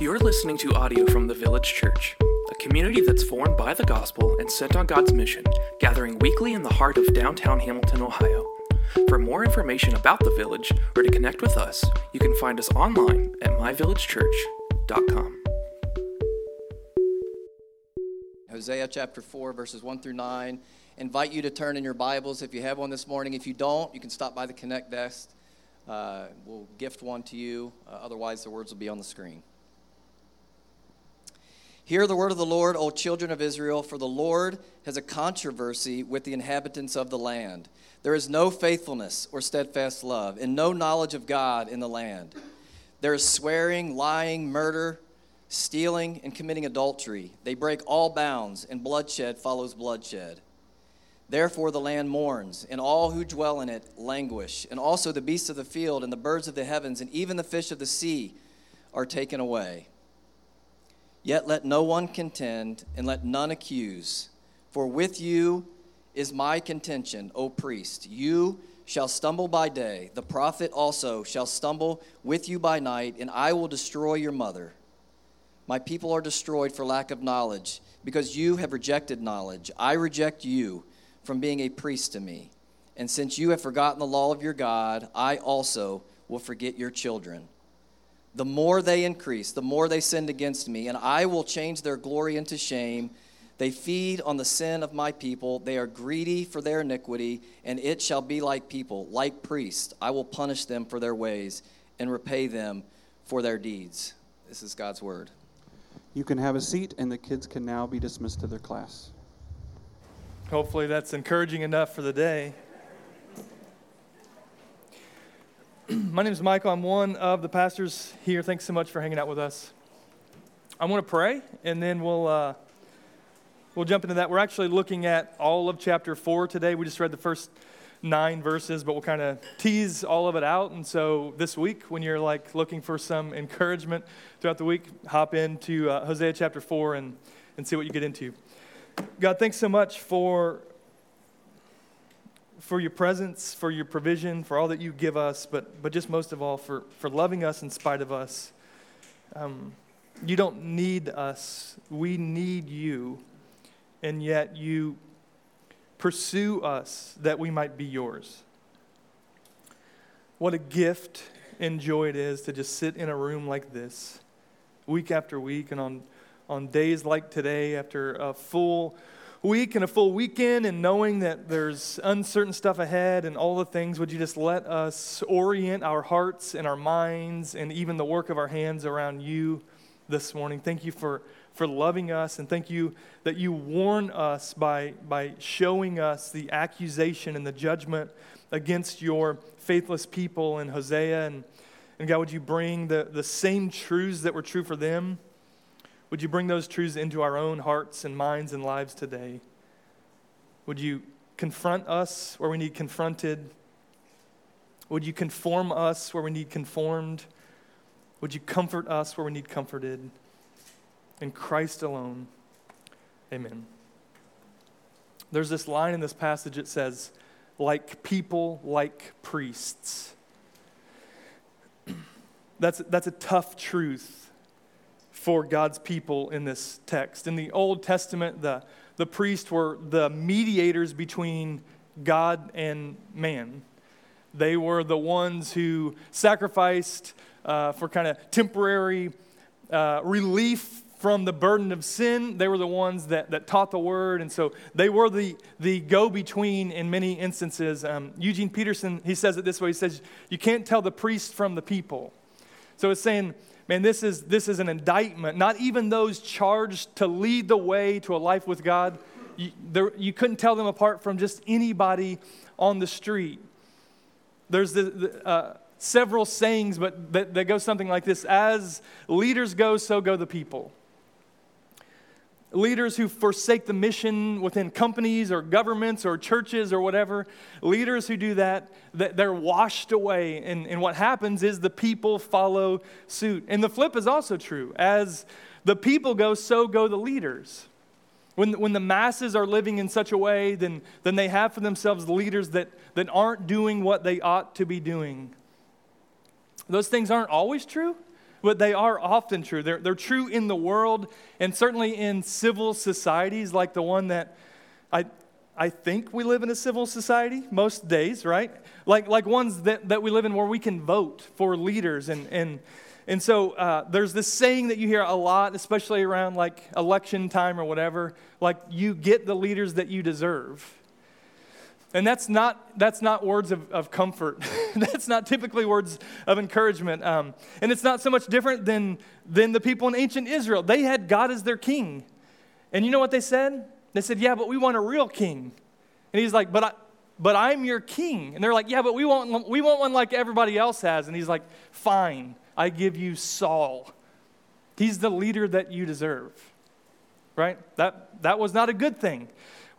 You're listening to audio from the Village Church, a community that's formed by the gospel and sent on God's mission, gathering weekly in the heart of downtown Hamilton, Ohio. For more information about the village or to connect with us, you can find us online at myvillagechurch.com. Hosea chapter 4, verses 1 through 9. Invite you to turn in your Bibles if you have one this morning. If you don't, you can stop by the Connect desk. Uh, we'll gift one to you. Uh, otherwise, the words will be on the screen. Hear the word of the Lord, O children of Israel, for the Lord has a controversy with the inhabitants of the land. There is no faithfulness or steadfast love, and no knowledge of God in the land. There is swearing, lying, murder, stealing, and committing adultery. They break all bounds, and bloodshed follows bloodshed. Therefore the land mourns, and all who dwell in it languish, and also the beasts of the field, and the birds of the heavens, and even the fish of the sea are taken away. Yet let no one contend, and let none accuse. For with you is my contention, O priest. You shall stumble by day, the prophet also shall stumble with you by night, and I will destroy your mother. My people are destroyed for lack of knowledge, because you have rejected knowledge. I reject you from being a priest to me. And since you have forgotten the law of your God, I also will forget your children. The more they increase, the more they sinned against me, and I will change their glory into shame. They feed on the sin of my people. They are greedy for their iniquity, and it shall be like people, like priests. I will punish them for their ways and repay them for their deeds. This is God's word. You can have a seat, and the kids can now be dismissed to their class. Hopefully, that's encouraging enough for the day. My name is Michael. I'm one of the pastors here. Thanks so much for hanging out with us. I want to pray, and then we'll uh, we'll jump into that. We're actually looking at all of chapter four today. We just read the first nine verses, but we'll kind of tease all of it out. And so this week, when you're like looking for some encouragement throughout the week, hop into uh, Hosea chapter four and and see what you get into. God, thanks so much for, for your presence, for your provision, for all that you give us, but, but just most of all, for, for loving us in spite of us. Um, you don't need us, we need you, and yet you pursue us that we might be yours. What a gift and joy it is to just sit in a room like this week after week and on on days like today, after a full week and a full weekend, and knowing that there's uncertain stuff ahead and all the things, would you just let us orient our hearts and our minds and even the work of our hands around you this morning? Thank you for, for loving us, and thank you that you warn us by, by showing us the accusation and the judgment against your faithless people in Hosea. And, and God, would you bring the, the same truths that were true for them? Would you bring those truths into our own hearts and minds and lives today? Would you confront us where we need confronted? Would you conform us where we need conformed? Would you comfort us where we need comforted? In Christ alone. Amen. There's this line in this passage that says, like people, like priests. That's, that's a tough truth for God's people in this text. In the Old Testament, the, the priests were the mediators between God and man. They were the ones who sacrificed uh, for kind of temporary uh, relief from the burden of sin. They were the ones that, that taught the word, and so they were the, the go between in many instances. Um, Eugene Peterson, he says it this way he says, You can't tell the priest from the people. So it's saying man, this is, this is an indictment. Not even those charged to lead the way to a life with God, you, there, you couldn't tell them apart from just anybody on the street. There's the, the, uh, several sayings, but that, that go something like this As leaders go, so go the people leaders who forsake the mission within companies or governments or churches or whatever, leaders who do that, they're washed away. And, and what happens is the people follow suit. And the flip is also true. As the people go, so go the leaders. When, when the masses are living in such a way, then, then they have for themselves leaders that, that aren't doing what they ought to be doing. Those things aren't always true, but they are often true. They're, they're true in the world and certainly in civil societies like the one that I, I think we live in a civil society most days, right? Like, like ones that, that we live in where we can vote for leaders. And, and, and so uh, there's this saying that you hear a lot, especially around like election time or whatever, like you get the leaders that you deserve. And that's not, that's not words of, of comfort. that's not typically words of encouragement. Um, and it's not so much different than, than the people in ancient Israel. They had God as their king. And you know what they said? They said, Yeah, but we want a real king. And he's like, But, I, but I'm your king. And they're like, Yeah, but we want, we want one like everybody else has. And he's like, Fine, I give you Saul. He's the leader that you deserve. Right? That, that was not a good thing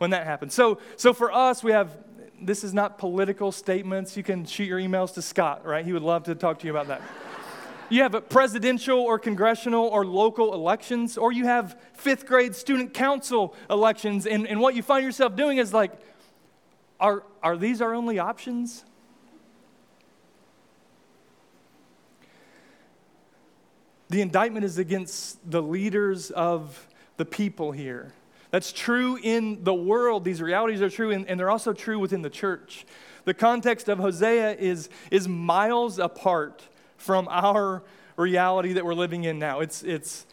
when that happens. So, so for us, we have this is not political statements. You can shoot your emails to Scott, right? He would love to talk to you about that. you have a presidential or congressional or local elections, or you have fifth grade student council elections. And, and what you find yourself doing is like, are, are these our only options? The indictment is against the leaders of the people here. That's true in the world. These realities are true, and, and they're also true within the church. The context of Hosea is, is miles apart from our reality that we're living in now. It's, it's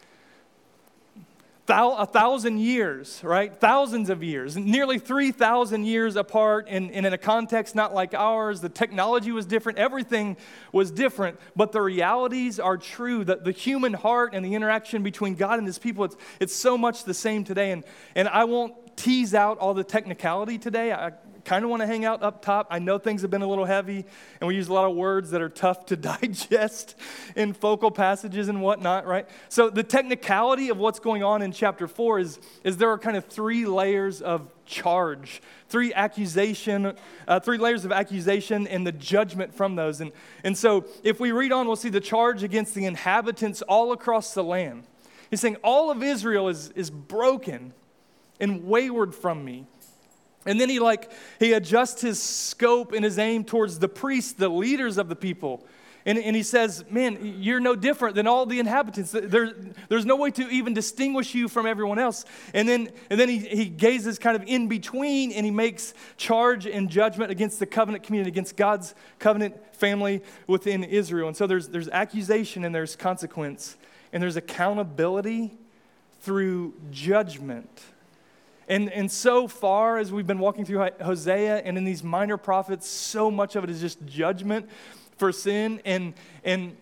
a thousand years, right? Thousands of years, nearly 3,000 years apart, and, and in a context not like ours. The technology was different, everything was different, but the realities are true. That the human heart and the interaction between God and his people, it's, it's so much the same today. And, and I won't tease out all the technicality today. I, kind of want to hang out up top. I know things have been a little heavy, and we use a lot of words that are tough to digest in focal passages and whatnot, right? So, the technicality of what's going on in chapter four is, is there are kind of three layers of charge, three accusation, uh, three layers of accusation and the judgment from those. And, and so, if we read on, we'll see the charge against the inhabitants all across the land. He's saying, All of Israel is, is broken and wayward from me. And then he like he adjusts his scope and his aim towards the priests, the leaders of the people. And, and he says, Man, you're no different than all the inhabitants. There, there's no way to even distinguish you from everyone else. And then, and then he, he gazes kind of in between and he makes charge and judgment against the covenant community, against God's covenant family within Israel. And so there's, there's accusation and there's consequence, and there's accountability through judgment. And, and so far, as we've been walking through Hosea and in these minor prophets, so much of it is just judgment for sin. And, and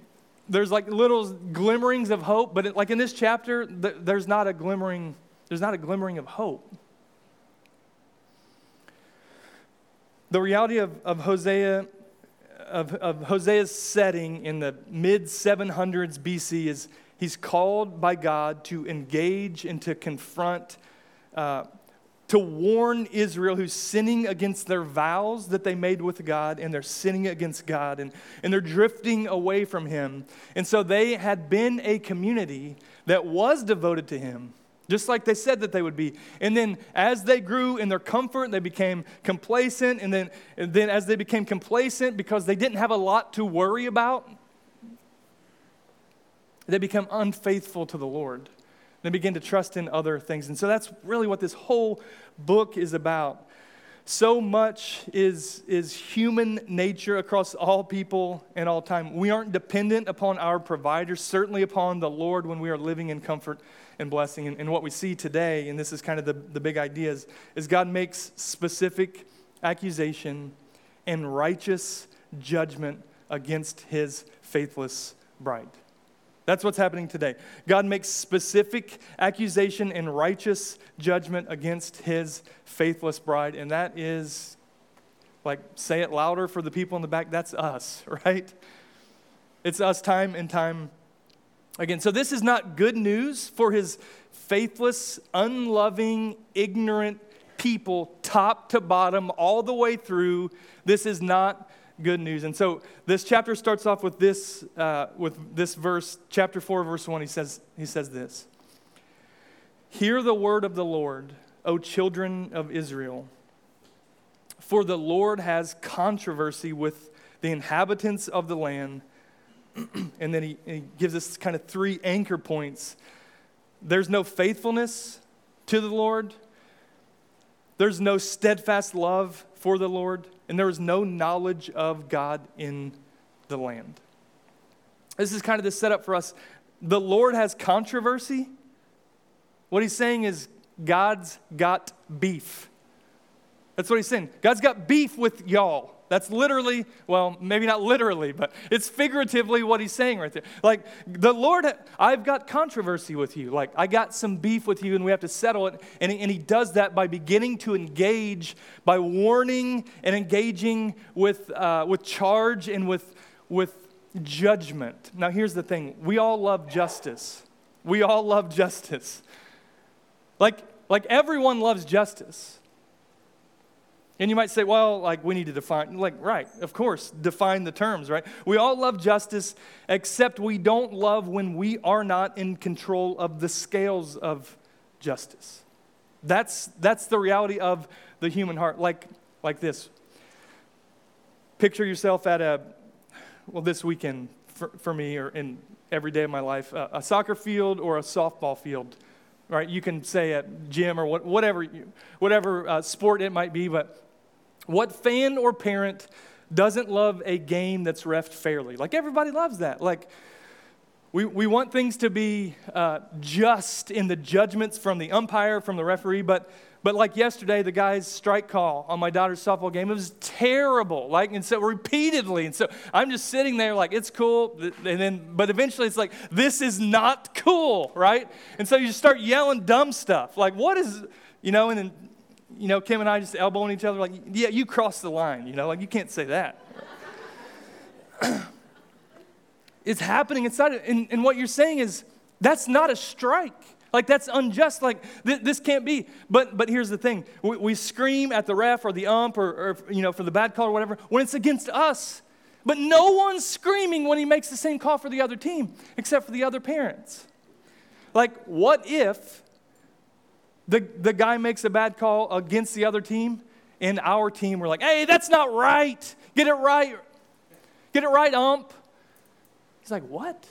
there's like little glimmerings of hope, but it, like in this chapter, th- there's not a glimmering, there's not a glimmering of hope. The reality of, of Hosea, of, of Hosea's setting in the mid 700s BC is he's called by God to engage and to confront uh, to warn Israel who's sinning against their vows that they made with God, and they're sinning against God, and, and they're drifting away from Him. And so they had been a community that was devoted to Him, just like they said that they would be. And then as they grew in their comfort, they became complacent. And then, and then as they became complacent because they didn't have a lot to worry about, they become unfaithful to the Lord. They begin to trust in other things. And so that's really what this whole book is about. So much is, is human nature across all people and all time. We aren't dependent upon our providers, certainly upon the Lord when we are living in comfort and blessing. And, and what we see today, and this is kind of the, the big idea, is, is God makes specific accusation and righteous judgment against his faithless bride. That's what's happening today. God makes specific accusation and righteous judgment against his faithless bride, and that is, like, say it louder for the people in the back, that's us, right? It's us time and time again. So, this is not good news for his faithless, unloving, ignorant people, top to bottom, all the way through. This is not good news. And so this chapter starts off with this, uh, with this verse, chapter 4, verse 1. He says, he says this Hear the word of the Lord, O children of Israel. For the Lord has controversy with the inhabitants of the land and then he, he gives us kind of three anchor points. There's no faithfulness to the Lord, there's no steadfast love for the Lord, and there is no knowledge of God in the land. This is kind of the setup for us. The Lord has controversy. What he's saying is, God's got beef. That's what he's saying. God's got beef with y'all. That's literally, well, maybe not literally, but it's figuratively what he's saying right there. Like, the Lord, I've got controversy with you. Like, I got some beef with you and we have to settle it. And he, and he does that by beginning to engage, by warning and engaging with, uh, with charge and with, with judgment. Now, here's the thing we all love justice. We all love justice. Like, like everyone loves justice. And you might say, well, like we need to define, like, right, of course, define the terms, right? We all love justice, except we don't love when we are not in control of the scales of justice. That's, that's the reality of the human heart. Like, like this picture yourself at a, well, this weekend for, for me, or in every day of my life, a, a soccer field or a softball field right? You can say at gym or what, whatever, whatever uh, sport it might be, but what fan or parent doesn't love a game that's refed fairly? Like everybody loves that. Like we, we want things to be uh, just in the judgments from the umpire, from the referee, but but like yesterday, the guy's strike call on my daughter's softball game, it was terrible. Like, and so repeatedly. And so I'm just sitting there like, it's cool. And then, but eventually it's like, this is not cool, right? And so you start yelling dumb stuff. Like, what is, you know, and then you know, Kim and I just elbowing each other, like, yeah, you crossed the line, you know, like, you can't say that. it's happening inside, and, and what you're saying is, that's not a strike. Like, that's unjust. Like, th- this can't be. But, but here's the thing we, we scream at the ref or the ump or, or, you know, for the bad call or whatever when it's against us. But no one's screaming when he makes the same call for the other team, except for the other parents. Like, what if the, the guy makes a bad call against the other team, and our team we're like, hey, that's not right. Get it right. Get it right, ump. He's like, what?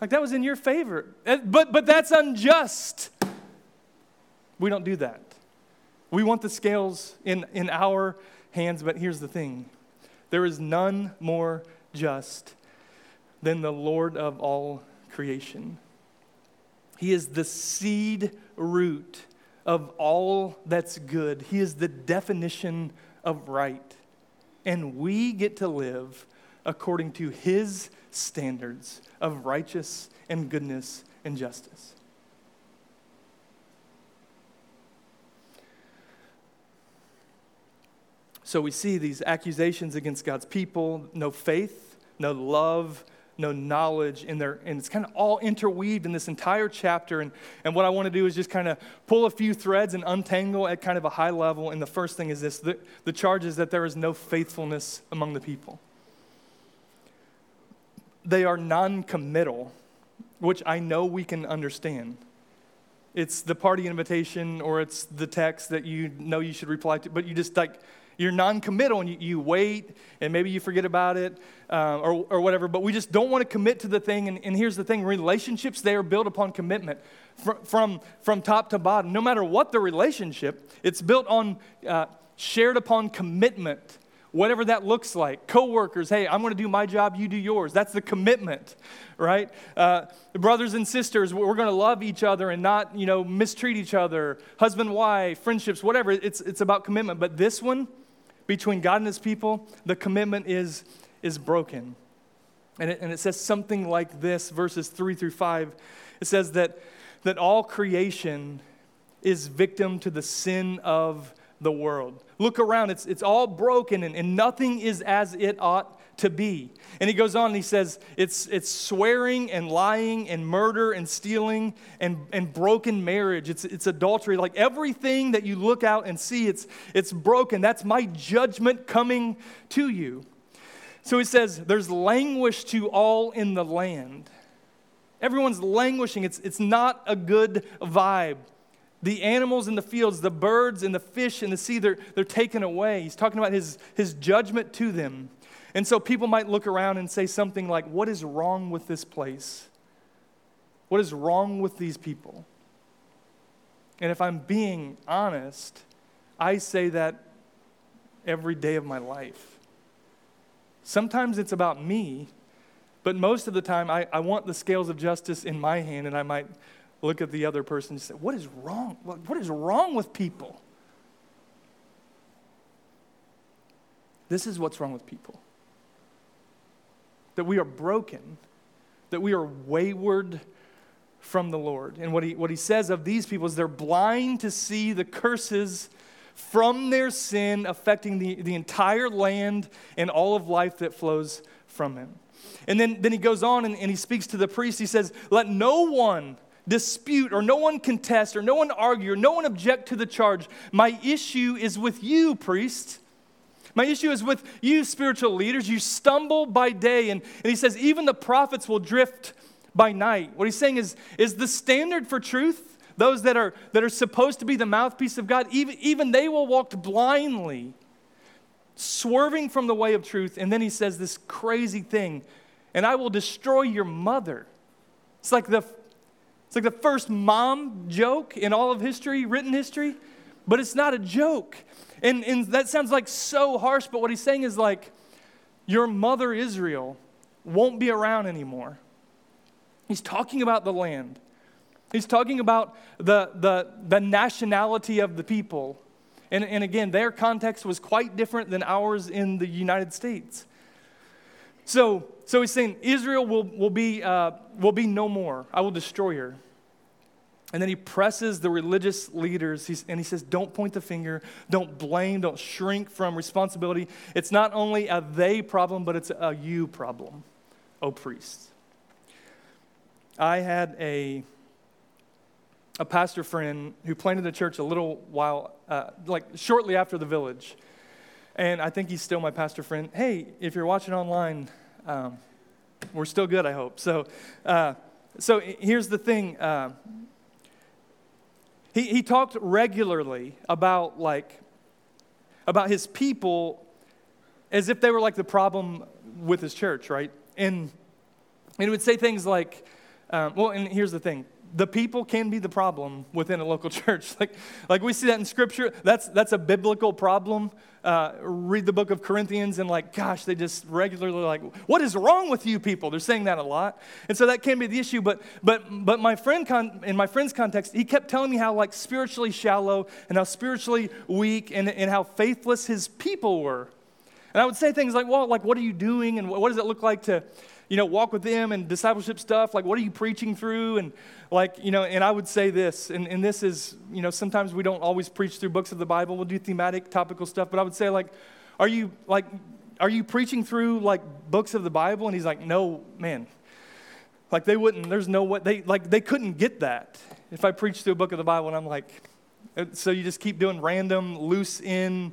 Like that was in your favor. Eh, but, but that's unjust. We don't do that. We want the scales in, in our hands, but here's the thing there is none more just than the Lord of all creation. He is the seed root of all that's good. He is the definition of right. And we get to live according to His standards of righteous and goodness and justice. So we see these accusations against God's people no faith, no love, no knowledge in there. And it's kind of all interweaved in this entire chapter. And, and what I want to do is just kind of pull a few threads and untangle at kind of a high level. And the first thing is this the, the charge is that there is no faithfulness among the people. They are non committal, which I know we can understand. It's the party invitation or it's the text that you know you should reply to, but you just like, you're non committal and you, you, wait and maybe you forget about it uh, or, or whatever, but we just don't want to commit to the thing. And, and here's the thing relationships, they are built upon commitment from, from, from top to bottom. No matter what the relationship, it's built on, uh, shared upon commitment whatever that looks like. Coworkers, hey, I'm going to do my job, you do yours. That's the commitment, right? Uh, brothers and sisters, we're going to love each other and not, you know, mistreat each other. Husband, wife, friendships, whatever. It's it's about commitment. But this one, between God and his people, the commitment is, is broken. And it, and it says something like this, verses 3 through 5. It says that, that all creation is victim to the sin of the world. Look around, it's, it's all broken and, and nothing is as it ought to be. And he goes on and he says, it's, it's swearing and lying and murder and stealing and, and broken marriage. It's, it's adultery. Like everything that you look out and see, it's, it's broken. That's my judgment coming to you. So he says, there's languish to all in the land. Everyone's languishing. It's, it's not a good vibe. The animals in the fields, the birds and the fish in the sea, they're, they're taken away. He's talking about his, his judgment to them. And so people might look around and say something like, What is wrong with this place? What is wrong with these people? And if I'm being honest, I say that every day of my life. Sometimes it's about me, but most of the time I, I want the scales of justice in my hand, and I might look at the other person and say, What is wrong? What is wrong with people? This is what's wrong with people that we are broken, that we are wayward from the Lord. And what he, what he says of these people is they're blind to see the curses from their sin affecting the, the entire land and all of life that flows from him. And then, then he goes on and, and he speaks to the priest. He says, Let no one dispute or no one contest or no one argue or no one object to the charge. My issue is with you, priest. My issue is with you, spiritual leaders. You stumble by day. And, and he says, even the prophets will drift by night. What he's saying is, is the standard for truth, those that are, that are supposed to be the mouthpiece of God, even, even they will walk blindly, swerving from the way of truth. And then he says this crazy thing, and I will destroy your mother. It's like the, it's like the first mom joke in all of history, written history, but it's not a joke. And, and that sounds like so harsh, but what he's saying is like, your mother Israel won't be around anymore. He's talking about the land. He's talking about the, the, the nationality of the people. And, and again, their context was quite different than ours in the United States. So, so he's saying Israel will, will, be, uh, will be no more. I will destroy her. And then he presses the religious leaders and he says, Don't point the finger, don't blame, don't shrink from responsibility. It's not only a they problem, but it's a you problem, O priests. I had a, a pastor friend who planted a church a little while, uh, like shortly after the village. And I think he's still my pastor friend. Hey, if you're watching online, um, we're still good, I hope. So, uh, so here's the thing. Uh, he, he talked regularly about like about his people as if they were like the problem with his church, right? And, and he would say things like, um, well, and here's the thing the people can be the problem within a local church. Like, like we see that in Scripture. That's, that's a biblical problem. Uh, read the book of Corinthians and, like, gosh, they just regularly, like, what is wrong with you people? They're saying that a lot. And so that can be the issue. But, but, but my friend, con- in my friend's context, he kept telling me how, like, spiritually shallow and how spiritually weak and, and how faithless his people were. And I would say things like, well, like, what are you doing? And what does it look like to, you know, walk with them and discipleship stuff. Like, what are you preaching through? And, like, you know, and I would say this, and, and this is, you know, sometimes we don't always preach through books of the Bible. We'll do thematic, topical stuff. But I would say, like, are you, like, are you preaching through, like, books of the Bible? And he's like, no, man. Like, they wouldn't, there's no way, they, like, they couldn't get that if I preached through a book of the Bible. And I'm like, uh, so you just keep doing random, loose in,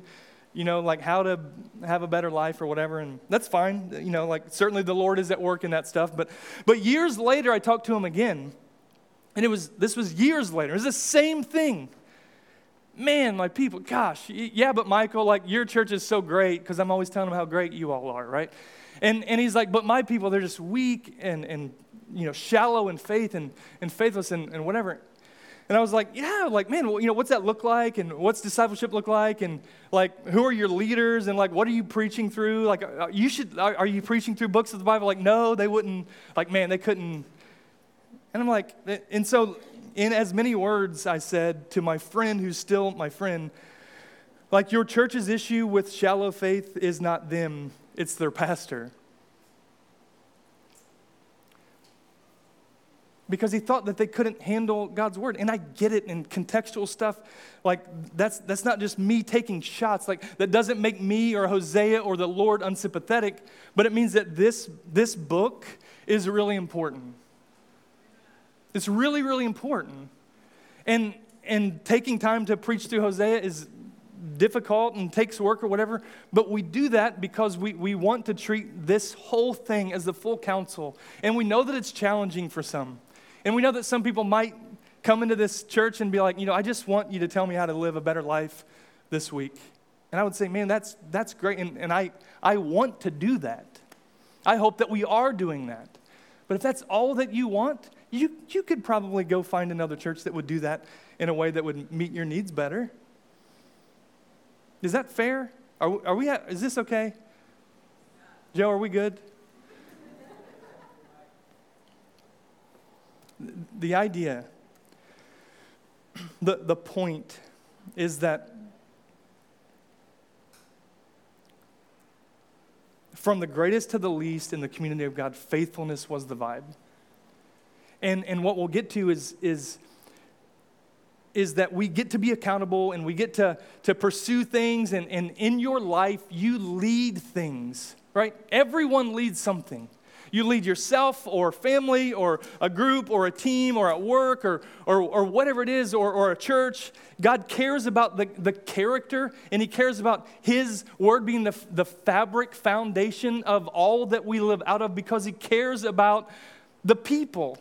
you know, like how to have a better life or whatever, and that's fine. You know, like certainly the Lord is at work in that stuff. But but years later, I talked to him again, and it was this was years later. It was the same thing. Man, like people, gosh, yeah, but Michael, like your church is so great because I'm always telling him how great you all are, right? And and he's like, but my people, they're just weak and and you know shallow in faith and and faithless and, and whatever. And I was like, yeah, like, man, well, you know, what's that look like? And what's discipleship look like? And like, who are your leaders? And like, what are you preaching through? Like, uh, you should, are, are you preaching through books of the Bible? Like, no, they wouldn't, like, man, they couldn't. And I'm like, and so in as many words, I said to my friend who's still my friend, like, your church's issue with shallow faith is not them, it's their pastor. Because he thought that they couldn't handle God's word. And I get it in contextual stuff. Like, that's, that's not just me taking shots. Like, that doesn't make me or Hosea or the Lord unsympathetic, but it means that this, this book is really important. It's really, really important. And, and taking time to preach through Hosea is difficult and takes work or whatever, but we do that because we, we want to treat this whole thing as the full counsel. And we know that it's challenging for some. And we know that some people might come into this church and be like, you know, I just want you to tell me how to live a better life this week. And I would say, man, that's, that's great. And, and I, I want to do that. I hope that we are doing that. But if that's all that you want, you, you could probably go find another church that would do that in a way that would meet your needs better. Is that fair? Are, are we, is this okay? Joe, are we good? The idea, the, the point is that from the greatest to the least in the community of God, faithfulness was the vibe. And, and what we'll get to is, is, is that we get to be accountable and we get to, to pursue things, and, and in your life, you lead things, right? Everyone leads something. You lead yourself or family or a group or a team or at work or, or, or whatever it is or, or a church. God cares about the, the character and He cares about His word being the, the fabric foundation of all that we live out of because He cares about the people.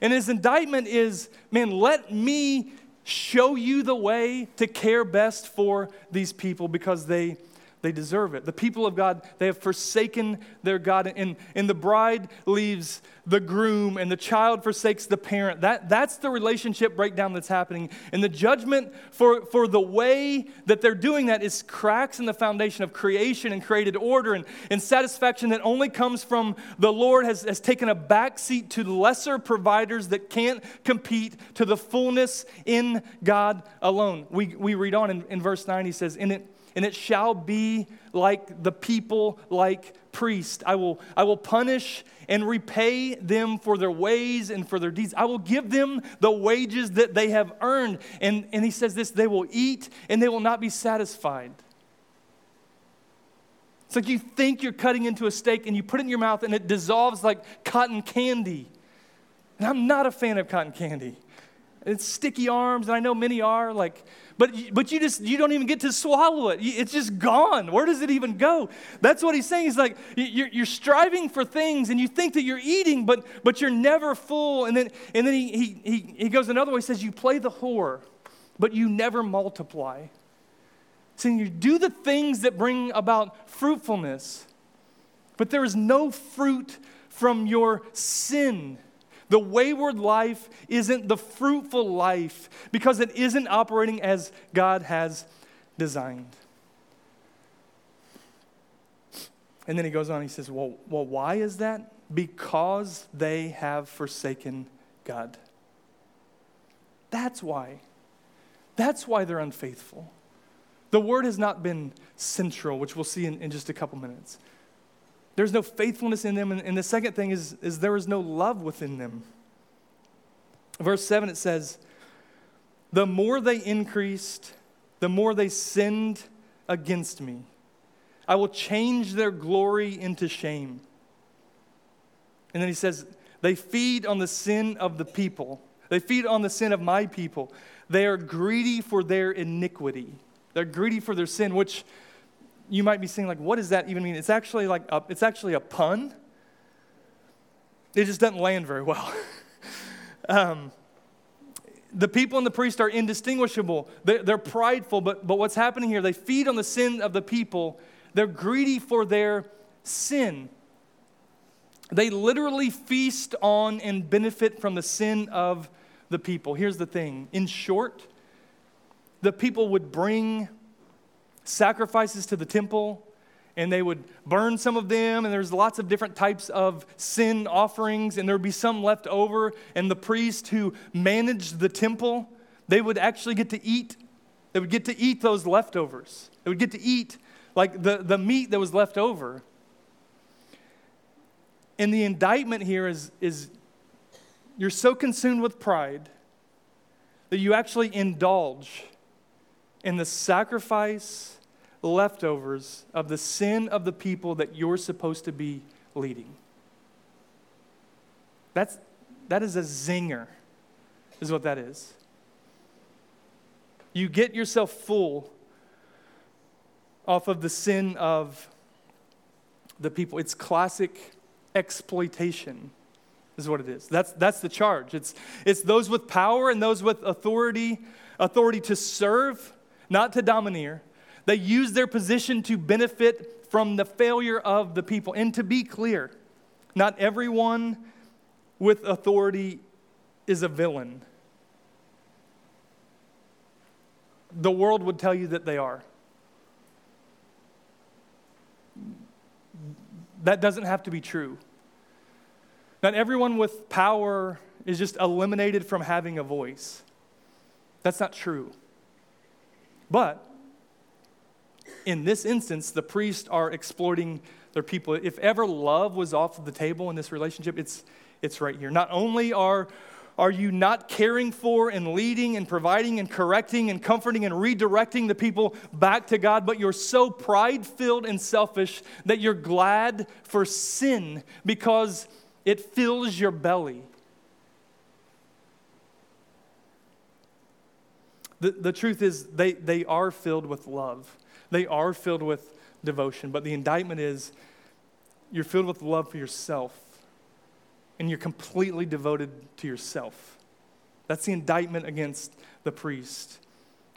And His indictment is man, let me show you the way to care best for these people because they they deserve it. The people of God, they have forsaken their God, and, and the bride leaves the groom, and the child forsakes the parent. That, that's the relationship breakdown that's happening. And the judgment for, for the way that they're doing that is cracks in the foundation of creation and created order, and, and satisfaction that only comes from the Lord has, has taken a backseat to lesser providers that can't compete to the fullness in God alone. We, we read on in, in verse 9, he says, In it, and it shall be like the people like priests. I will, I will punish and repay them for their ways and for their deeds. I will give them the wages that they have earned. And, and he says this they will eat and they will not be satisfied. It's like you think you're cutting into a steak and you put it in your mouth and it dissolves like cotton candy. And I'm not a fan of cotton candy. It's sticky arms, and I know many are like, but but you just you don't even get to swallow it. It's just gone. Where does it even go? That's what he's saying. He's like you're, you're striving for things, and you think that you're eating, but but you're never full. And then and then he he he, he goes another way. He says you play the whore, but you never multiply. Saying you do the things that bring about fruitfulness, but there is no fruit from your sin. The wayward life isn't the fruitful life because it isn't operating as God has designed. And then he goes on, he says, Well, well why is that? Because they have forsaken God. That's why. That's why they're unfaithful. The word has not been central, which we'll see in, in just a couple minutes. There's no faithfulness in them. And, and the second thing is, is there is no love within them. Verse 7, it says, The more they increased, the more they sinned against me. I will change their glory into shame. And then he says, They feed on the sin of the people. They feed on the sin of my people. They are greedy for their iniquity. They're greedy for their sin, which you might be saying, like, what does that even mean? It's actually like a, it's actually a pun. It just doesn't land very well. um, the people and the priest are indistinguishable. They're, they're prideful, but, but what's happening here, they feed on the sin of the people. They're greedy for their sin. They literally feast on and benefit from the sin of the people. Here's the thing in short, the people would bring sacrifices to the temple and they would burn some of them and there's lots of different types of sin offerings and there would be some left over and the priest who managed the temple they would actually get to eat they would get to eat those leftovers. They would get to eat like the, the meat that was left over. And the indictment here is, is you're so consumed with pride that you actually indulge in the sacrifice leftovers of the sin of the people that you're supposed to be leading. That's, that is a zinger, is what that is. You get yourself full off of the sin of the people. It's classic exploitation, is what it is. That's, that's the charge. It's, it's those with power and those with authority, authority to serve, not to domineer They use their position to benefit from the failure of the people. And to be clear, not everyone with authority is a villain. The world would tell you that they are. That doesn't have to be true. Not everyone with power is just eliminated from having a voice. That's not true. But in this instance, the priests are exploiting their people. If ever love was off the table in this relationship, it's, it's right here. Not only are, are you not caring for and leading and providing and correcting and comforting and redirecting the people back to God, but you're so pride filled and selfish that you're glad for sin because it fills your belly. The, the truth is, they, they are filled with love, they are filled with devotion, but the indictment is you're filled with love for yourself and you're completely devoted to yourself. That's the indictment against the priest.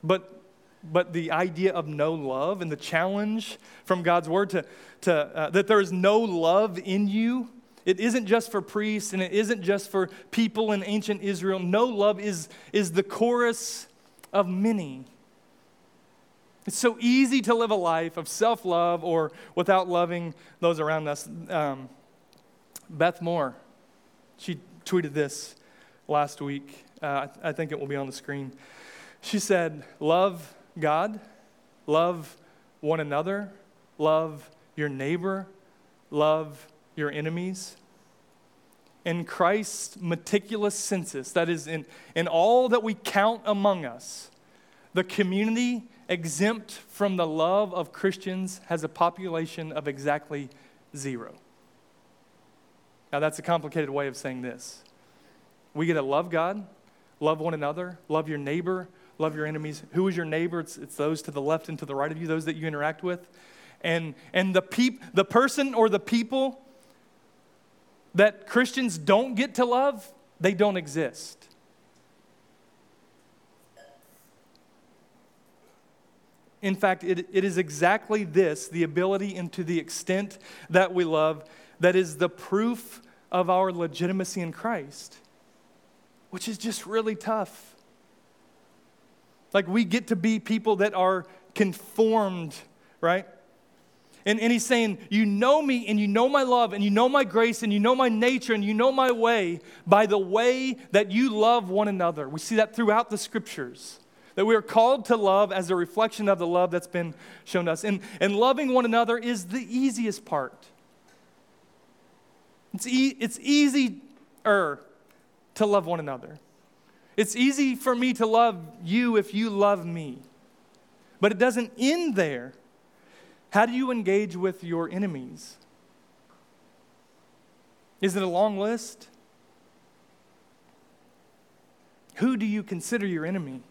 But, but the idea of no love and the challenge from God's word to, to, uh, that there is no love in you, it isn't just for priests and it isn't just for people in ancient Israel. No love is, is the chorus of many. It's so easy to live a life of self love or without loving those around us. Um, Beth Moore, she tweeted this last week. Uh, I think it will be on the screen. She said, Love God, love one another, love your neighbor, love your enemies. In Christ's meticulous census, that is, in, in all that we count among us, the community exempt from the love of Christians has a population of exactly zero. Now, that's a complicated way of saying this. We get to love God, love one another, love your neighbor, love your enemies. Who is your neighbor? It's, it's those to the left and to the right of you, those that you interact with. And, and the, peop, the person or the people that Christians don't get to love, they don't exist. In fact, it, it is exactly this the ability and to the extent that we love that is the proof of our legitimacy in Christ, which is just really tough. Like, we get to be people that are conformed, right? And, and he's saying, You know me, and you know my love, and you know my grace, and you know my nature, and you know my way by the way that you love one another. We see that throughout the scriptures. That we are called to love as a reflection of the love that's been shown to us. And, and loving one another is the easiest part. It's, e- it's easier to love one another. It's easy for me to love you if you love me. But it doesn't end there. How do you engage with your enemies? Is it a long list? Who do you consider your enemy?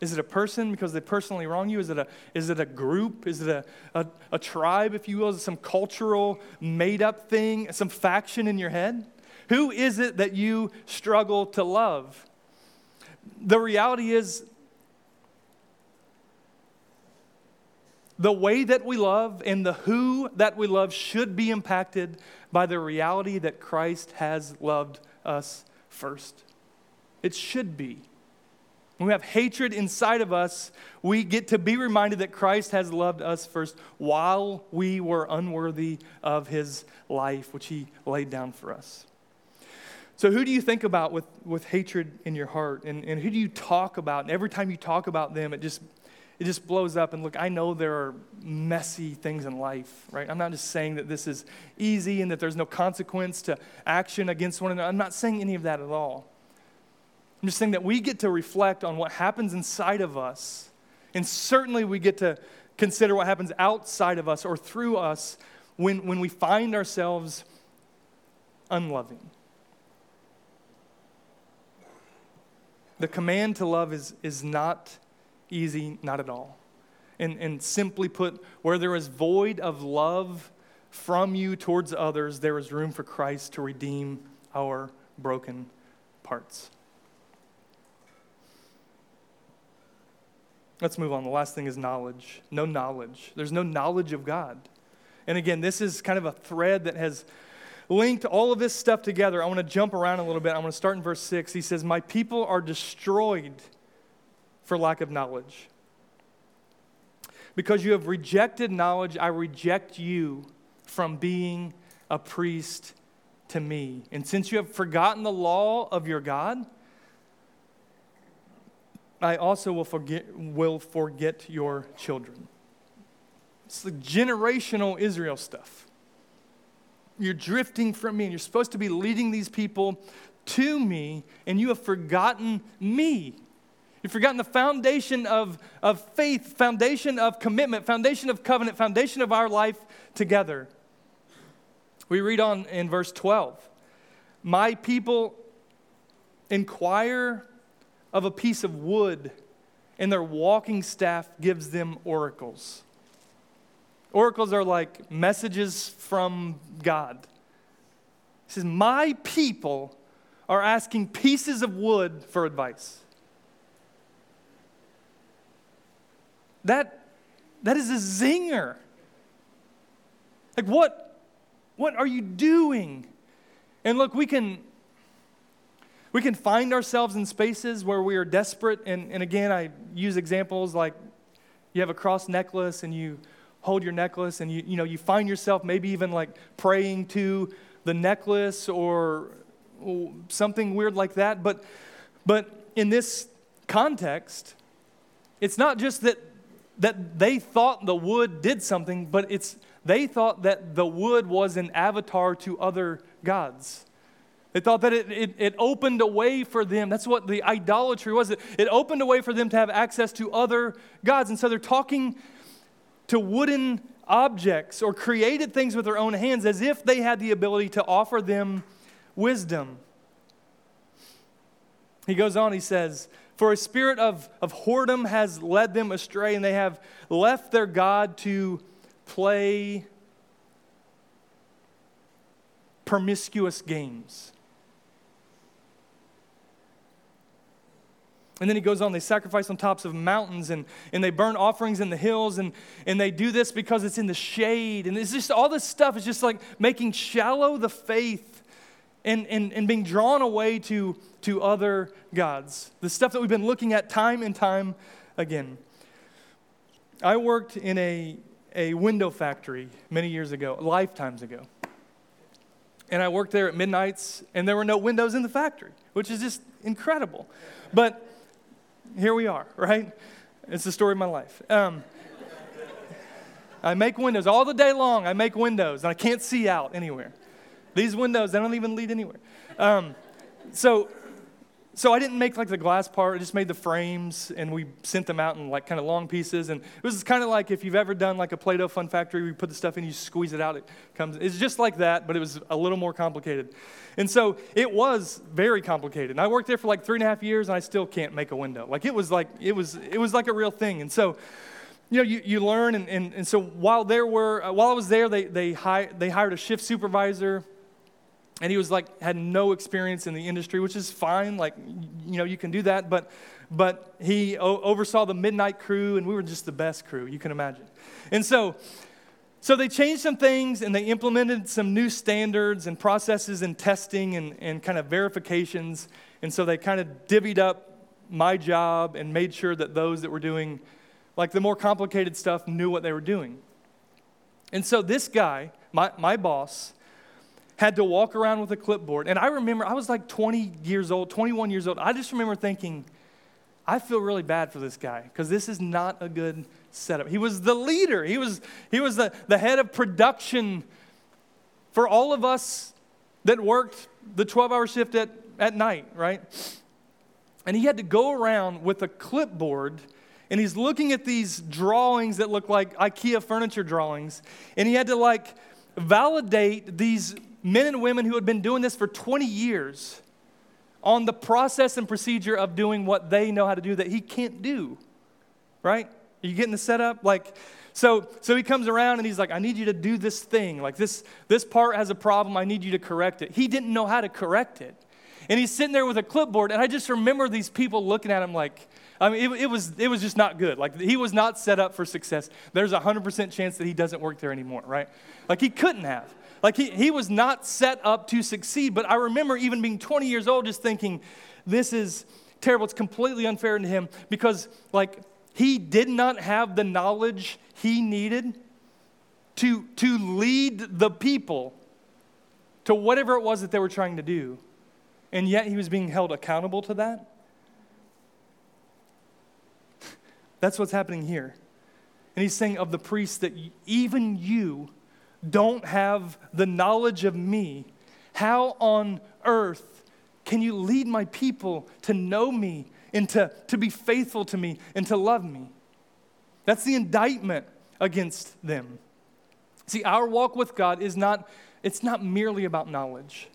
Is it a person because they personally wrong you? Is it a, is it a group? Is it a, a, a tribe, if you will? Is it some cultural made up thing, some faction in your head? Who is it that you struggle to love? The reality is, the way that we love and the who that we love should be impacted by the reality that Christ has loved us first. It should be. When we have hatred inside of us, we get to be reminded that Christ has loved us first while we were unworthy of his life, which he laid down for us. So, who do you think about with, with hatred in your heart? And, and who do you talk about? And every time you talk about them, it just, it just blows up. And look, I know there are messy things in life, right? I'm not just saying that this is easy and that there's no consequence to action against one another. I'm not saying any of that at all. I'm just saying that we get to reflect on what happens inside of us. And certainly we get to consider what happens outside of us or through us when, when we find ourselves unloving. The command to love is, is not easy, not at all. And, and simply put, where there is void of love from you towards others, there is room for Christ to redeem our broken parts. Let's move on. The last thing is knowledge. No knowledge. There's no knowledge of God. And again, this is kind of a thread that has linked all of this stuff together. I want to jump around a little bit. I want to start in verse 6. He says, My people are destroyed for lack of knowledge. Because you have rejected knowledge, I reject you from being a priest to me. And since you have forgotten the law of your God, I also will forget, will forget your children. It's the generational Israel stuff. You're drifting from me, and you're supposed to be leading these people to me, and you have forgotten me. You've forgotten the foundation of, of faith, foundation of commitment, foundation of covenant, foundation of our life together. We read on in verse 12 My people inquire of a piece of wood, and their walking staff gives them oracles. Oracles are like messages from God. He says, My people are asking pieces of wood for advice. That, that is a zinger. Like, what, what are you doing? And look, we can, we can find ourselves in spaces where we are desperate. And, and again, I use examples like you have a cross necklace and you hold your necklace and you, you, know, you find yourself maybe even like praying to the necklace or, something weird like that. But, but in this context, it's not just that that they thought the wood did something, but it's they thought that the wood was an avatar to other gods. They thought that it, it, it, opened a way for them. That's what the idolatry was. It, it opened a way for them to have access to other gods. And so they're talking to wooden objects or created things with their own hands as if they had the ability to offer them wisdom. He goes on, he says, for a spirit of, of whoredom has led them astray, and they have left their God to play promiscuous games. And then he goes on, they sacrifice on tops of mountains and, and they burn offerings in the hills, and, and they do this because it's in the shade. And it's just all this stuff is just like making shallow the faith and, and, and being drawn away to, to other gods. The stuff that we've been looking at time and time again. I worked in a, a window factory many years ago, lifetimes ago. And I worked there at midnights, and there were no windows in the factory, which is just incredible. But here we are, right? It's the story of my life. Um, I make windows all the day long. I make windows, and I can't see out anywhere. These windows, they don't even lead anywhere. Um, so, so I didn't make like the glass part. I just made the frames, and we sent them out in like kind of long pieces. And it was kind of like if you've ever done like a Play-Doh Fun Factory, we put the stuff in, you squeeze it out, it comes. It's just like that, but it was a little more complicated. And so it was very complicated. And I worked there for like three and a half years, and I still can't make a window. Like it was like it was it was like a real thing. And so you know, you, you learn, and, and, and so while there were, uh, while I was there, they, they, hi, they hired a shift supervisor and he was like had no experience in the industry which is fine like you know you can do that but but he o- oversaw the midnight crew and we were just the best crew you can imagine. And so so they changed some things and they implemented some new standards and processes and testing and, and kind of verifications and so they kind of divvied up my job and made sure that those that were doing like the more complicated stuff knew what they were doing. And so this guy my, my boss had to walk around with a clipboard. And I remember, I was like 20 years old, 21 years old. I just remember thinking, I feel really bad for this guy because this is not a good setup. He was the leader, he was, he was the, the head of production for all of us that worked the 12 hour shift at, at night, right? And he had to go around with a clipboard and he's looking at these drawings that look like IKEA furniture drawings. And he had to like validate these men and women who had been doing this for 20 years on the process and procedure of doing what they know how to do that he can't do. Right? Are you getting the setup? Like, so, so he comes around and he's like, I need you to do this thing. Like this, this part has a problem. I need you to correct it. He didn't know how to correct it. And he's sitting there with a clipboard, and I just remember these people looking at him like, I mean, it, it, was, it was just not good. Like, he was not set up for success. There's a 100% chance that he doesn't work there anymore, right? Like, he couldn't have. Like, he, he was not set up to succeed. But I remember even being 20 years old just thinking, this is terrible. It's completely unfair to him because, like, he did not have the knowledge he needed to, to lead the people to whatever it was that they were trying to do. And yet he was being held accountable to that. That's what's happening here. And he's saying of the priests that even you don't have the knowledge of me. How on earth can you lead my people to know me and to, to be faithful to me and to love me? That's the indictment against them. See, our walk with God is not, it's not merely about knowledge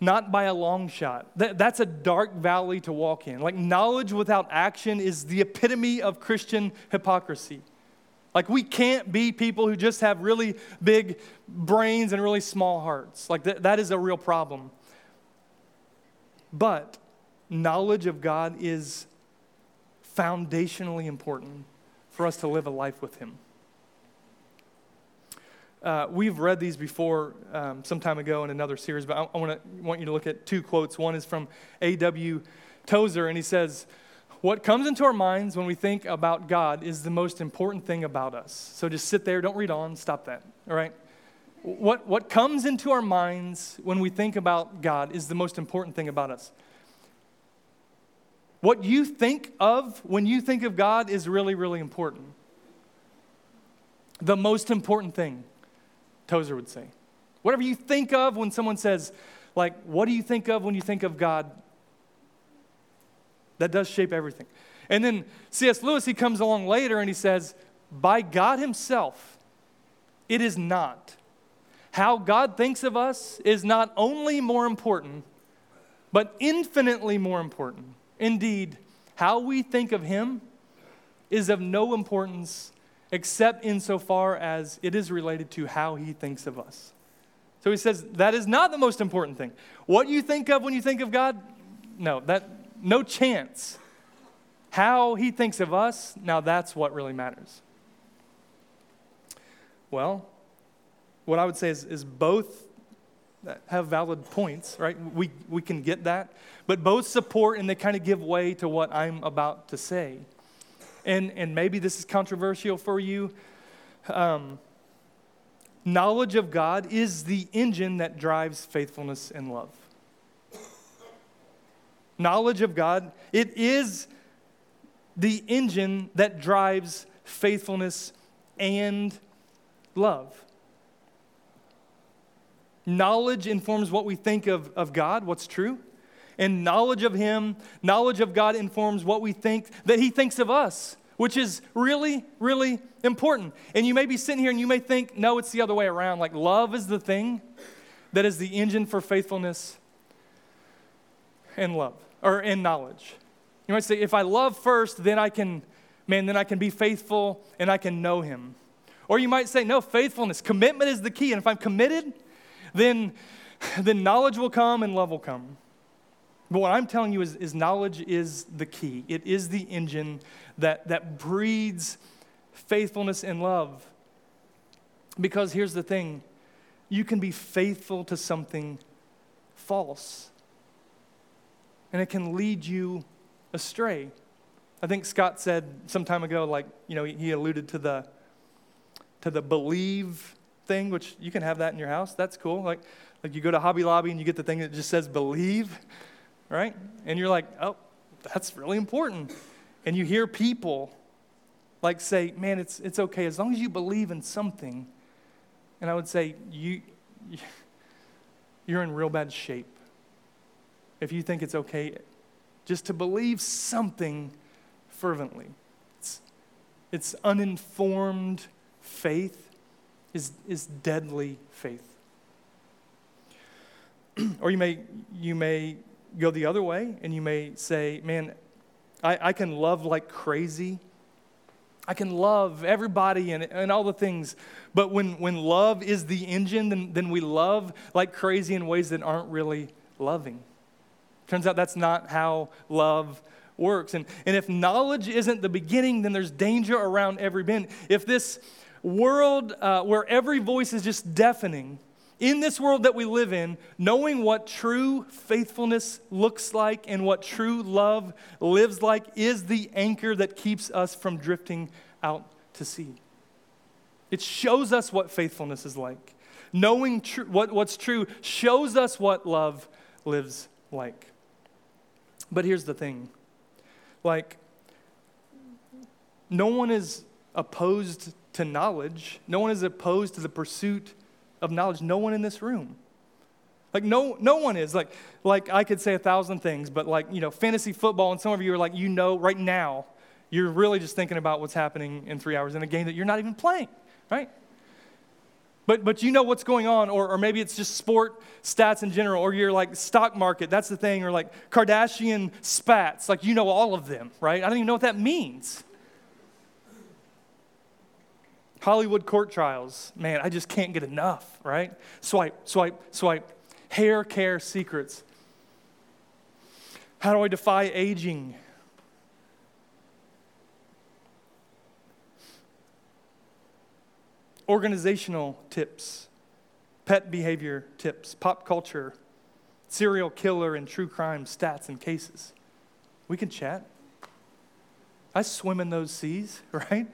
not by a long shot. That, that's a dark valley to walk in. Like, knowledge without action is the epitome of Christian hypocrisy. Like, we can't be people who just have really big brains and really small hearts. Like, that, that is a real problem. But knowledge of God is foundationally important for us to live a life with Him. Uh, we've read these before um, some time ago in another series, but I, I wanna, want you to look at two quotes. One is from A.W. Tozer, and he says, What comes into our minds when we think about God is the most important thing about us. So just sit there, don't read on, stop that, all right? What, what comes into our minds when we think about God is the most important thing about us. What you think of when you think of God is really, really important. The most important thing. Tozer would say. Whatever you think of when someone says, like, what do you think of when you think of God? That does shape everything. And then C.S. Lewis, he comes along later and he says, by God Himself, it is not. How God thinks of us is not only more important, but infinitely more important. Indeed, how we think of Him is of no importance except insofar as it is related to how he thinks of us. So he says that is not the most important thing. What you think of when you think of God, no, that no chance. How he thinks of us, now that's what really matters. Well, what I would say is, is both have valid points, right? We, we can get that. But both support and they kind of give way to what I'm about to say and, and maybe this is controversial for you. Um, knowledge of God is the engine that drives faithfulness and love. Knowledge of God, it is the engine that drives faithfulness and love. Knowledge informs what we think of, of God, what's true and knowledge of Him, knowledge of God informs what we think that He thinks of us, which is really, really important. And you may be sitting here and you may think, no, it's the other way around. Like, love is the thing that is the engine for faithfulness and love, or in knowledge. You might say, if I love first, then I can, man, then I can be faithful and I can know Him. Or you might say, no, faithfulness, commitment is the key. And if I'm committed, then, then knowledge will come and love will come. But what I'm telling you is, is knowledge is the key. It is the engine that, that breeds faithfulness and love. Because here's the thing you can be faithful to something false, and it can lead you astray. I think Scott said some time ago, like, you know, he alluded to the, to the believe thing, which you can have that in your house. That's cool. Like, like you go to Hobby Lobby and you get the thing that just says believe right? And you're like, oh, that's really important. And you hear people like say, man, it's, it's okay as long as you believe in something. And I would say, you, you're in real bad shape. If you think it's okay just to believe something fervently, it's, it's uninformed faith is, is deadly faith. or you may, you may go the other way and you may say, man, I, I can love like crazy. I can love everybody and, and all the things. But when, when love is the engine, then, then we love like crazy in ways that aren't really loving. Turns out that's not how love works. And, and if knowledge isn't the beginning, then there's danger around every bend. If this world uh, where every voice is just deafening, in this world that we live in, knowing what true faithfulness looks like and what true love lives like is the anchor that keeps us from drifting out to sea. It shows us what faithfulness is like. Knowing tr- what, what's true shows us what love lives like. But here's the thing like, no one is opposed to knowledge, no one is opposed to the pursuit of knowledge. No one in this room. Like no, no one is like, like I could say a thousand things, but like you know, fantasy football, and some of you are like, you know, right now, you're really just thinking about what's happening in three hours in a game that you're not even playing, right? But, but you know what's going on, or, or maybe it's just sport stats in general, or you're like stock market, that's the thing, or like Kardashian spats, like you know all of them, right? I don't even know what that means. Hollywood court trials, man, I just can't get enough, right? Swipe, swipe, swipe. Hair care secrets. How do I defy aging? Organizational tips, pet behavior tips, pop culture, serial killer and true crime stats and cases. We can chat. I swim in those seas, right?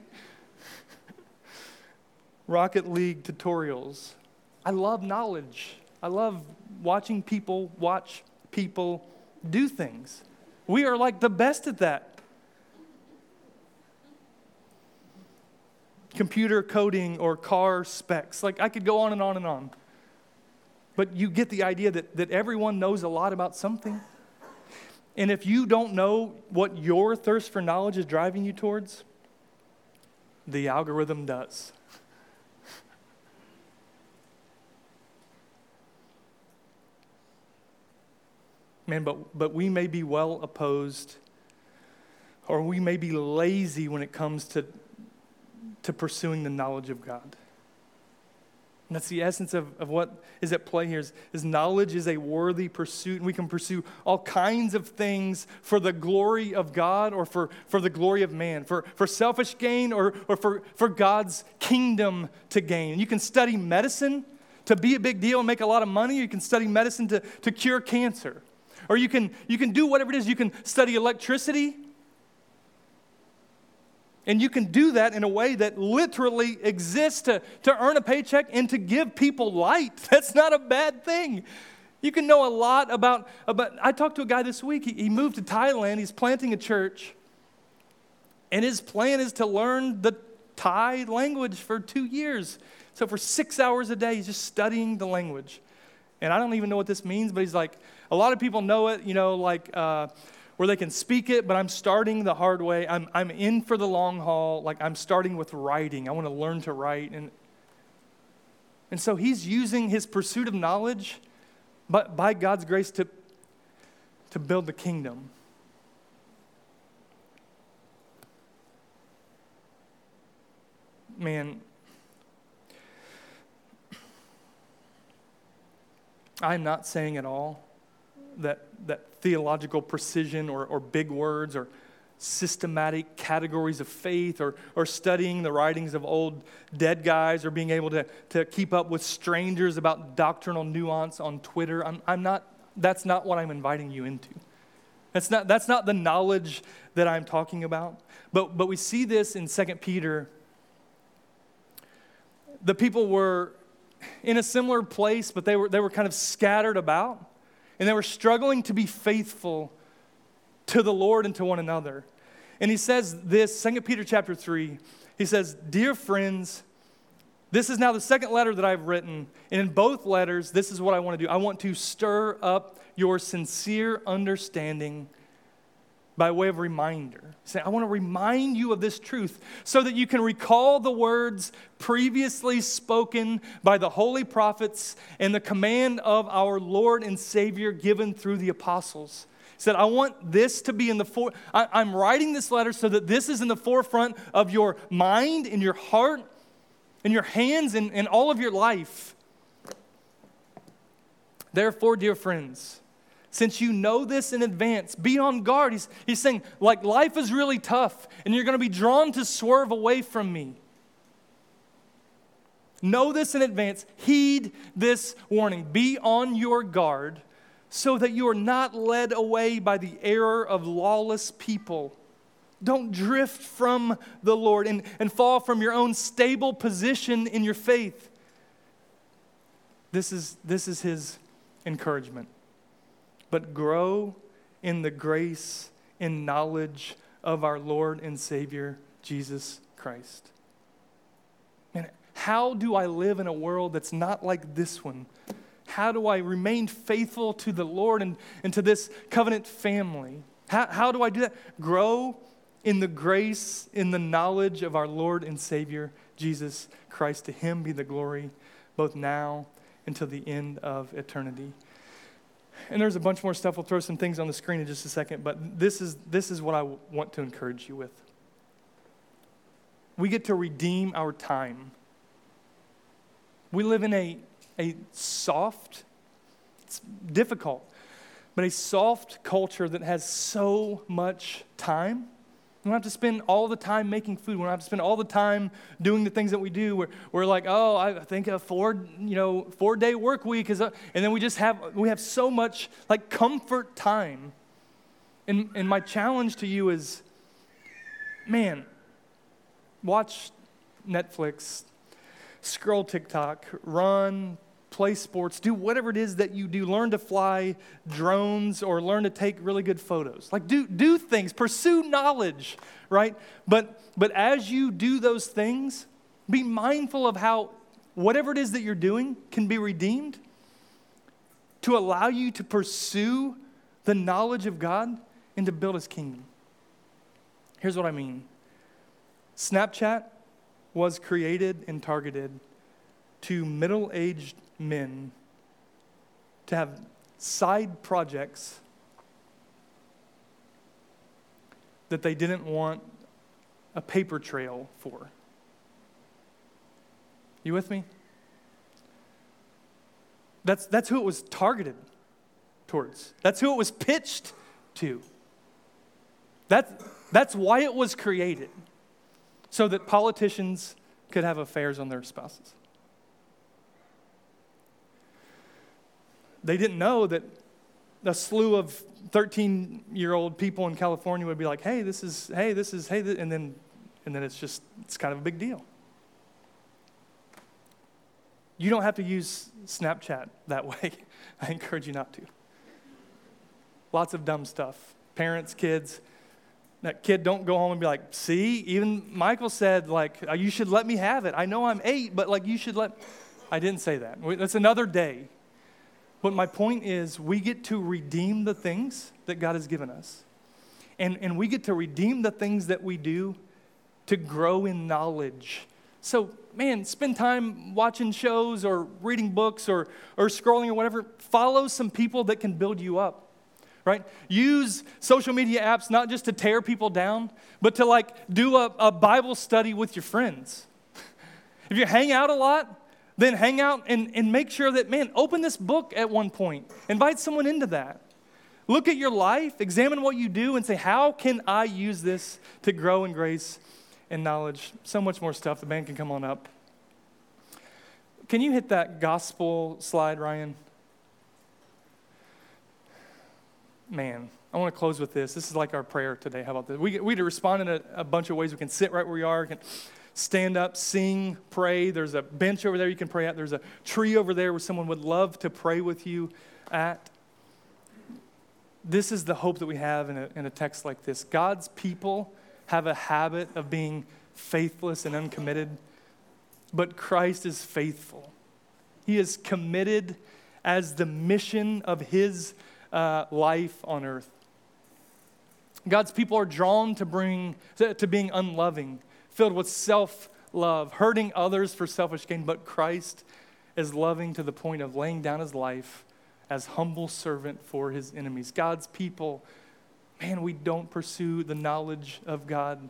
Rocket League tutorials. I love knowledge. I love watching people watch people do things. We are like the best at that. Computer coding or car specs. Like I could go on and on and on. But you get the idea that, that everyone knows a lot about something. And if you don't know what your thirst for knowledge is driving you towards, the algorithm does. Man, but, but we may be well opposed or we may be lazy when it comes to to pursuing the knowledge of God. And that's the essence of, of what is at play here is, is knowledge is a worthy pursuit, and we can pursue all kinds of things for the glory of God or for, for the glory of man, for, for selfish gain or, or for, for God's kingdom to gain. You can study medicine to be a big deal and make a lot of money, you can study medicine to, to cure cancer. Or you can, you can do whatever it is. You can study electricity and you can do that in a way that literally exists to, to earn a paycheck and to give people light. That's not a bad thing. You can know a lot about, about I talked to a guy this week. He, he moved to Thailand. He's planting a church. And his plan is to learn the Thai language for two years. So for six hours a day, he's just studying the language. And I don't even know what this means, but he's like, a lot of people know it, you know, like, uh, where they can speak it, but I'm starting the hard way. I'm, I'm in for the long haul. Like I'm starting with writing. I want to learn to write. And, and so he's using his pursuit of knowledge, but by God's grace, to, to build the kingdom. Man, I'm not saying at all that, that theological precision or, or big words or systematic categories of faith or, or studying the writings of old dead guys or being able to, to keep up with strangers about doctrinal nuance on Twitter. I'm, I'm not, that's not what I'm inviting you into. That's not, that's not the knowledge that I'm talking about. But, but we see this in 2 Peter. The people were in a similar place, but they were, they were kind of scattered about and they were struggling to be faithful to the Lord and to one another. And he says this, 2 Peter chapter 3, he says, Dear friends, this is now the second letter that I've written. And in both letters, this is what I want to do. I want to stir up your sincere understanding by way of reminder. Say, I want to remind you of this truth so that you can recall the words previously spoken by the holy prophets and the command of our Lord and Savior given through the apostles. He said, I want this to be in the for I, am writing this letter so that this is in the forefront of your mind, in your heart, in your hands, and in all of your life. Therefore, dear friends, since you know this in advance, be on guard. He's, he's saying, like, life is really tough, and you're going to be drawn to swerve away from me. Know this in advance. Heed this warning. Be on your guard so that you are not led away by the error of lawless people. Don't drift from the Lord and, and fall from your own stable position in your faith. This is, this is his encouragement. But grow in the grace and knowledge of our Lord and Savior, Jesus Christ. Man, how do I live in a world that's not like this one? How do I remain faithful to the Lord and, and to this covenant family? How, how do I do that? Grow in the grace, in the knowledge of our Lord and Savior, Jesus Christ. To him be the glory, both now and to the end of eternity. And there's a bunch more stuff. We'll throw some things on the screen in just a second, but this is, this is what I want to encourage you with. We get to redeem our time. We live in a, a soft, it's difficult, but a soft culture that has so much time we don't have to spend all the time making food. We don't have to spend all the time doing the things that we do. We're, we're like, oh, I think a four, you know, four day work week is, a, and then we just have, we have so much like comfort time. And, and my challenge to you is, man, watch Netflix, scroll TikTok, run, play sports, do whatever it is that you do. Learn to fly drones or learn to take really good photos. Like do, do things, pursue knowledge, right? But but as you do those things, be mindful of how whatever it is that you're doing can be redeemed to allow you to pursue the knowledge of God and to build his kingdom. Here's what I mean. Snapchat was created and targeted to middle aged men to have side projects that they didn't want a paper trail for. You with me? That's, that's who it was targeted towards. That's who it was pitched to. That, that's why it was created, so that politicians could have affairs on their spouses. They didn't know that a slew of 13 year old people in California would be like, hey, this is, hey, this is, hey, and then, and then it's just, it's kind of a big deal. You don't have to use Snapchat that way. I encourage you not to. Lots of dumb stuff. Parents, kids. That kid don't go home and be like, see, even Michael said, like, uh, you should let me have it. I know I'm eight, but like, you should let. I didn't say that. That's another day. But my point is, we get to redeem the things that God has given us. And, and we get to redeem the things that we do to grow in knowledge. So, man, spend time watching shows or reading books or, or scrolling or whatever. Follow some people that can build you up, right? Use social media apps not just to tear people down, but to like do a, a Bible study with your friends. if you hang out a lot, then hang out and, and make sure that, man, open this book at one point. Invite someone into that. Look at your life, examine what you do, and say, how can I use this to grow in grace and knowledge? So much more stuff. The band can come on up. Can you hit that gospel slide, Ryan? Man, I want to close with this. This is like our prayer today. How about this? We, we respond in a, a bunch of ways. We can sit right where we are. We can stand up, sing, pray. There's a bench over there you can pray at. There's a tree over there where someone would love to pray with you at. This is the hope that we have in a, in a text like this. God's people have a habit of being faithless and uncommitted, but Christ is faithful. He is committed as the mission of his uh, life on earth. God's people are drawn to bring to, to being unloving filled with self love, hurting others for selfish gain, but Christ is loving to the point of laying down his life as humble servant for his enemies. God's people, man, we don't pursue the knowledge of God,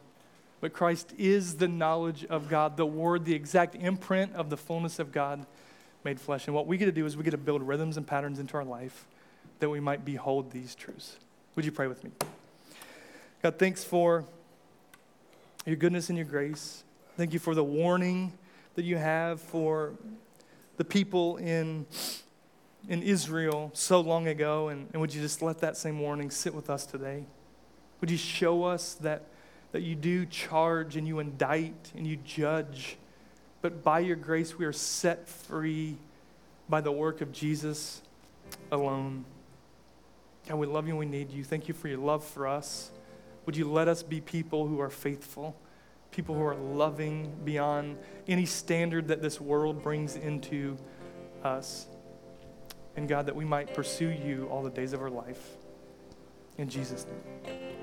but Christ is the knowledge of God, the Word, the exact imprint of the fullness of God made flesh. And what we get to do is we get to build rhythms and patterns into our life that we might behold these truths. Would you pray with me? God, thanks for your goodness and your grace. Thank you for the warning that you have for the people in, in Israel so long ago. And, and would you just let that same warning sit with us today? Would you show us that, that you do charge and you indict and you judge, but by your grace we are set free by the work of Jesus alone? God, we love you and we need you. Thank you for your love for us. Would you let us be people who are faithful, people who are loving beyond any standard that this world brings into us? And God, that we might pursue you all the days of our life. In Jesus' name.